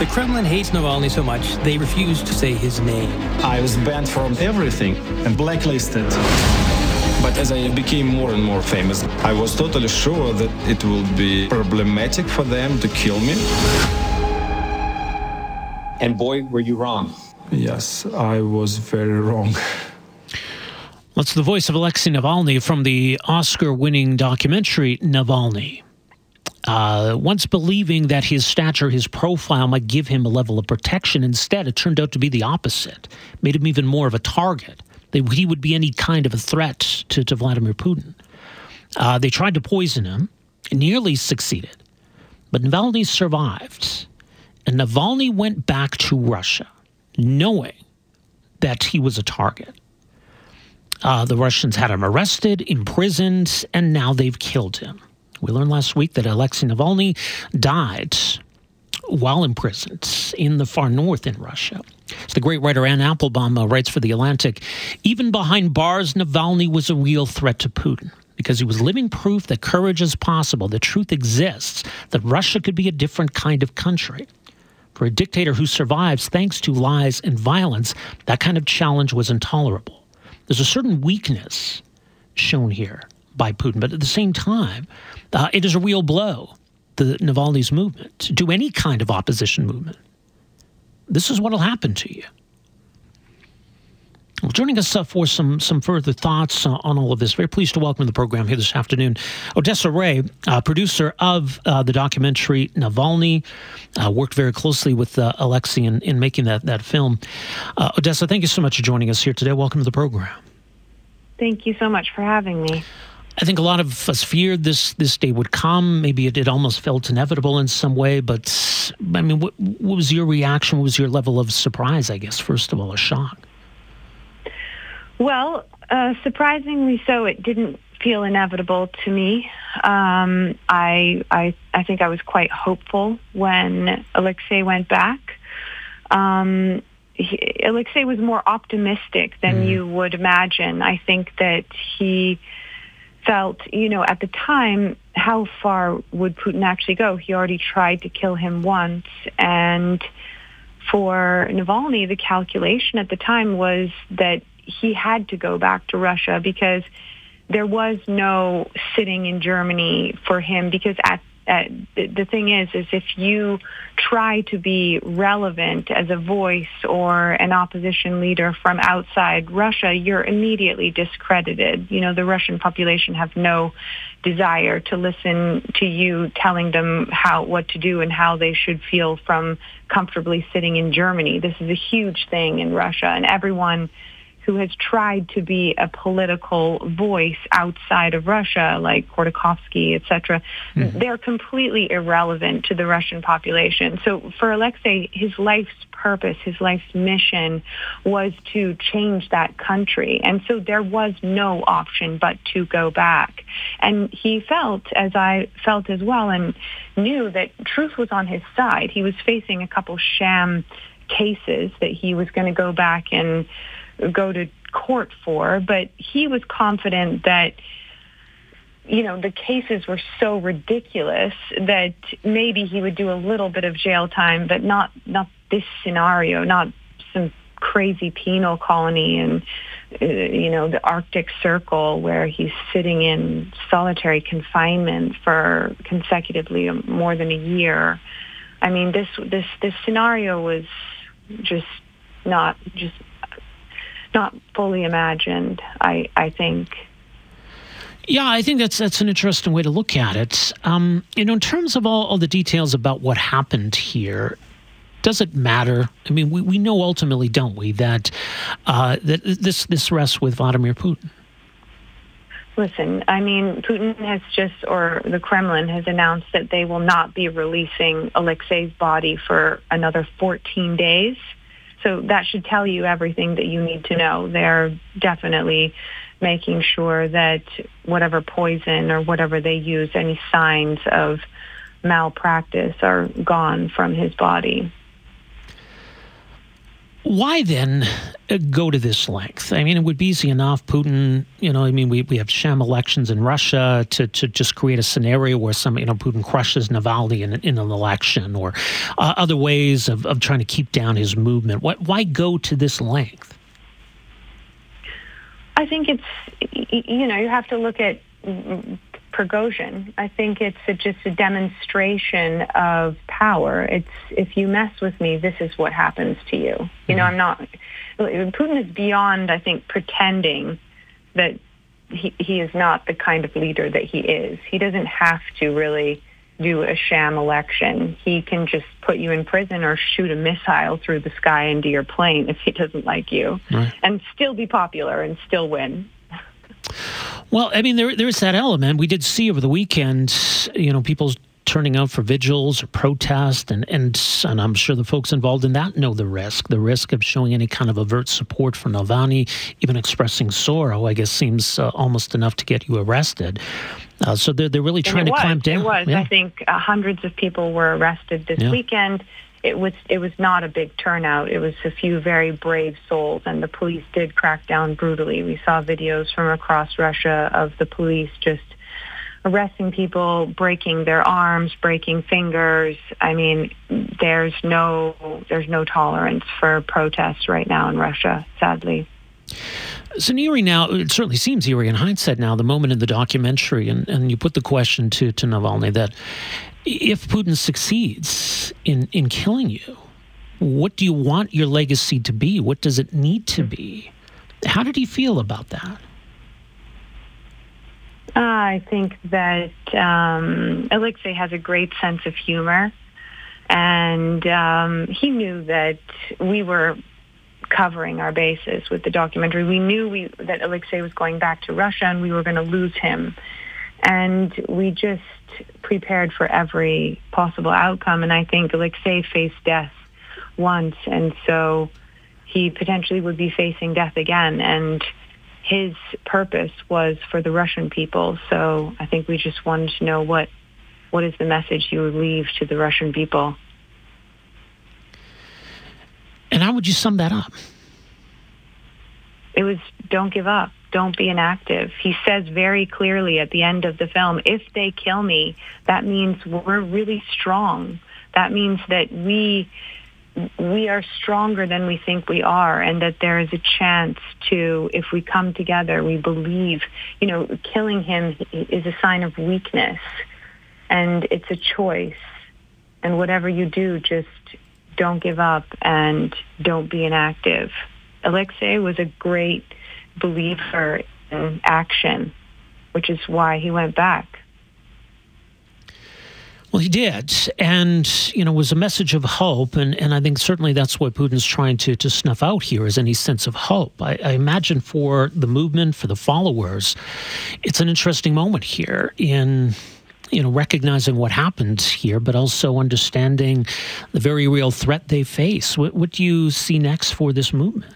The Kremlin hates Navalny so much, they refuse to say his name. I was banned from everything and blacklisted. But as I became more and more famous, I was totally sure that it will be problematic for them to kill me. And boy, were you wrong. Yes, I was very wrong. That's the voice of Alexei Navalny from the Oscar winning documentary Navalny. Uh, once believing that his stature, his profile might give him a level of protection, instead it turned out to be the opposite. Made him even more of a target. They, he would be any kind of a threat to, to Vladimir Putin. Uh, they tried to poison him, nearly succeeded, but Navalny survived. And Navalny went back to Russia, knowing that he was a target. Uh, the Russians had him arrested, imprisoned, and now they've killed him. We learned last week that Alexei Navalny died while imprisoned in the far north in Russia. So the great writer Anne Applebaum uh, writes for The Atlantic Even behind bars, Navalny was a real threat to Putin because he was living proof that courage is possible, that truth exists, that Russia could be a different kind of country. For a dictator who survives thanks to lies and violence, that kind of challenge was intolerable. There's a certain weakness shown here by Putin, but at the same time, uh, it is a real blow the Navalny's movement, to any kind of opposition movement. This is what will happen to you. Well, joining us uh, for some some further thoughts uh, on all of this, very pleased to welcome to the program here this afternoon Odessa Rae, uh, producer of uh, the documentary Navalny, uh, worked very closely with uh, Alexei in, in making that, that film. Odessa, thank you so much for joining us here today. Welcome to the program. Thank you so much for having me. I think a lot of us feared this this day would come. Maybe it, it almost felt inevitable in some way. But I mean, what, what was your reaction? What was your level of surprise? I guess first of all, a shock. Well, uh, surprisingly so, it didn't feel inevitable to me. Um, I, I, I think I was quite hopeful when Alexei went back. Um, he, Alexei was more optimistic than mm. you would imagine. I think that he felt, you know, at the time, how far would Putin actually go? He already tried to kill him once. And for Navalny, the calculation at the time was that he had to go back to Russia because there was no sitting in Germany for him because at uh, the thing is, is if you try to be relevant as a voice or an opposition leader from outside Russia, you're immediately discredited. You know, the Russian population have no desire to listen to you telling them how what to do and how they should feel from comfortably sitting in Germany. This is a huge thing in Russia, and everyone who has tried to be a political voice outside of Russia, like Khodorkovsky, etc., mm-hmm. they're completely irrelevant to the Russian population. So for Alexei, his life's purpose, his life's mission was to change that country. And so there was no option but to go back. And he felt, as I felt as well, and knew that truth was on his side. He was facing a couple sham cases that he was going to go back and go to court for, but he was confident that you know, the cases were so ridiculous that maybe he would do a little bit of jail time, but not not this scenario, not some crazy penal colony and uh, you know the Arctic Circle where he's sitting in solitary confinement for consecutively more than a year. I mean, this this this scenario was just not just not fully imagined. I I think. Yeah, I think that's that's an interesting way to look at it. Um, you know, in terms of all, all the details about what happened here, does it matter? I mean, we, we know ultimately, don't we, that uh, that this this rests with Vladimir Putin. Listen, I mean, Putin has just, or the Kremlin has announced that they will not be releasing Alexei's body for another 14 days. So that should tell you everything that you need to know. They're definitely making sure that whatever poison or whatever they use, any signs of malpractice are gone from his body. why then go to this length? I mean, it would be easy enough. Putin, you know, I mean, we, we have sham elections in Russia to, to just create a scenario where some, you know, Putin crushes Navalny in, in an election or uh, other ways of, of trying to keep down his movement. What, why go to this length? I think it's, you know, you have to look at Prigozhin. I think it's a, just a demonstration of power. It's if you mess with me, this is what happens to you. You know, mm-hmm. I'm not. Putin is beyond, I think, pretending that he he is not the kind of leader that he is. He doesn't have to really do a sham election. He can just put you in prison or shoot a missile through the sky into your plane if he doesn't like you, right. and still be popular and still win. Well, I mean, there there's that element. We did see over the weekend, you know, people's turning out for vigils or protest, and, and and I'm sure the folks involved in that know the risk. The risk of showing any kind of overt support for Navalny, even expressing sorrow, I guess seems uh, almost enough to get you arrested. Uh, so they're they're really trying to was, clamp down. It was. Yeah. I think uh, hundreds of people were arrested this yeah. weekend it was it was not a big turnout. It was a few very brave souls, and the police did crack down brutally. We saw videos from across Russia of the police just arresting people, breaking their arms, breaking fingers. I mean, there's no there's no tolerance for protests right now in Russia, sadly. So eerie now, it certainly seems eerie in hindsight now, the moment in the documentary, and, and you put the question to, to Navalny that if Putin succeeds in, in killing you, what do you want your legacy to be? What does it need to be? How did he feel about that? I think that um, Alexei has a great sense of humor, and um, he knew that we were covering our bases with the documentary. We knew we, that Alexei was going back to Russia, and we were going to lose him, and we just prepared for every possible outcome. And I think Alexei faced death once, and so he potentially would be facing death again. And his purpose was for the Russian people. So I think we just wanted to know what what is the message you would leave to the Russian people. And how would you sum that up? It was don't give up don't be inactive. He says very clearly at the end of the film, if they kill me, that means we're really strong. That means that we we are stronger than we think we are and that there is a chance to if we come together we believe you know killing him is a sign of weakness and it's a choice and whatever you do just don't give up and don't be inactive alexei was a great believer in action, which is why he went back. Well, he did, and you know, was a message of hope, and, and I think certainly that's what Putin's trying to to snuff out here is any sense of hope. I, I imagine for the movement, for the followers, it's an interesting moment here in you know recognizing what happened here, but also understanding the very real threat they face. What, what do you see next for this movement?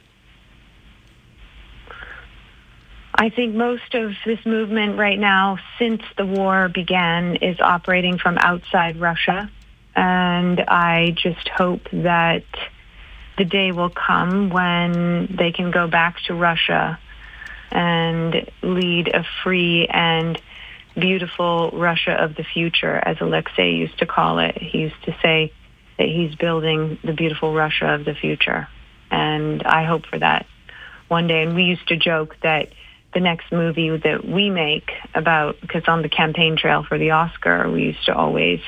I think most of this movement right now, since the war began, is operating from outside Russia. And I just hope that the day will come when they can go back to Russia and lead a free and beautiful Russia of the future, as Alexei used to call it. He used to say that he's building the beautiful Russia of the future. And I hope for that one day. And we used to joke that the next movie that we make about, because on the campaign trail for the Oscar, we used to always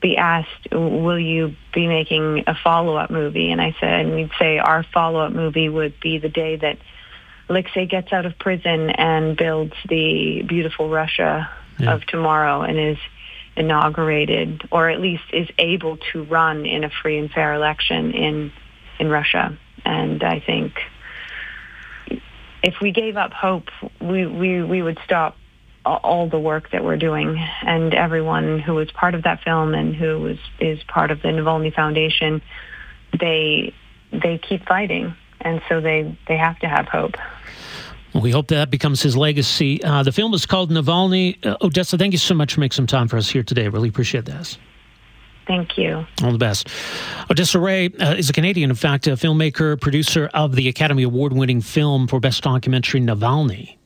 be asked, will you be making a follow-up movie? And I said, and we'd say our follow-up movie would be the day that Alexei gets out of prison and builds the beautiful Russia yeah. of tomorrow and is inaugurated, or at least is able to run in a free and fair election in in Russia. And I think if we gave up hope, we, we, we would stop all the work that we're doing and everyone who was part of that film and who was is part of the Navalny Foundation, they they keep fighting, and so they they have to have hope. we hope that becomes his legacy. Uh, the film is called Navalny. Uh, Odessa, thank you so much for making some time for us here today. Really appreciate this. Thank you. All the best. Odessa Rae uh, is a Canadian, in fact, a filmmaker, producer of the Academy Award winning film for Best Documentary Navalny.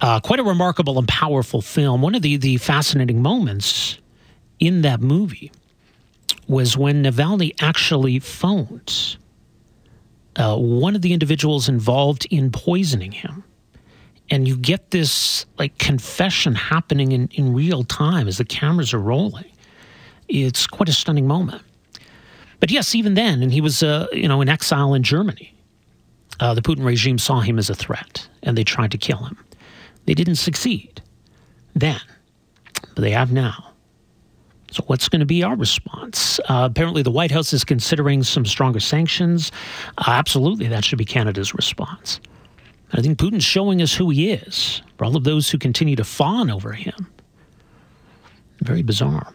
Uh, quite a remarkable and powerful film. One of the, the fascinating moments in that movie was when Navalny actually phones uh, one of the individuals involved in poisoning him. And you get this like confession happening in, in real time as the cameras are rolling. It's quite a stunning moment. But yes, even then, and he was uh, you know in exile in Germany. Uh, the Putin regime saw him as a threat, and they tried to kill him. They didn't succeed then, but they have now. So, what's going to be our response? Uh, apparently, the White House is considering some stronger sanctions. Uh, absolutely, that should be Canada's response. I think Putin's showing us who he is for all of those who continue to fawn over him. Very bizarre.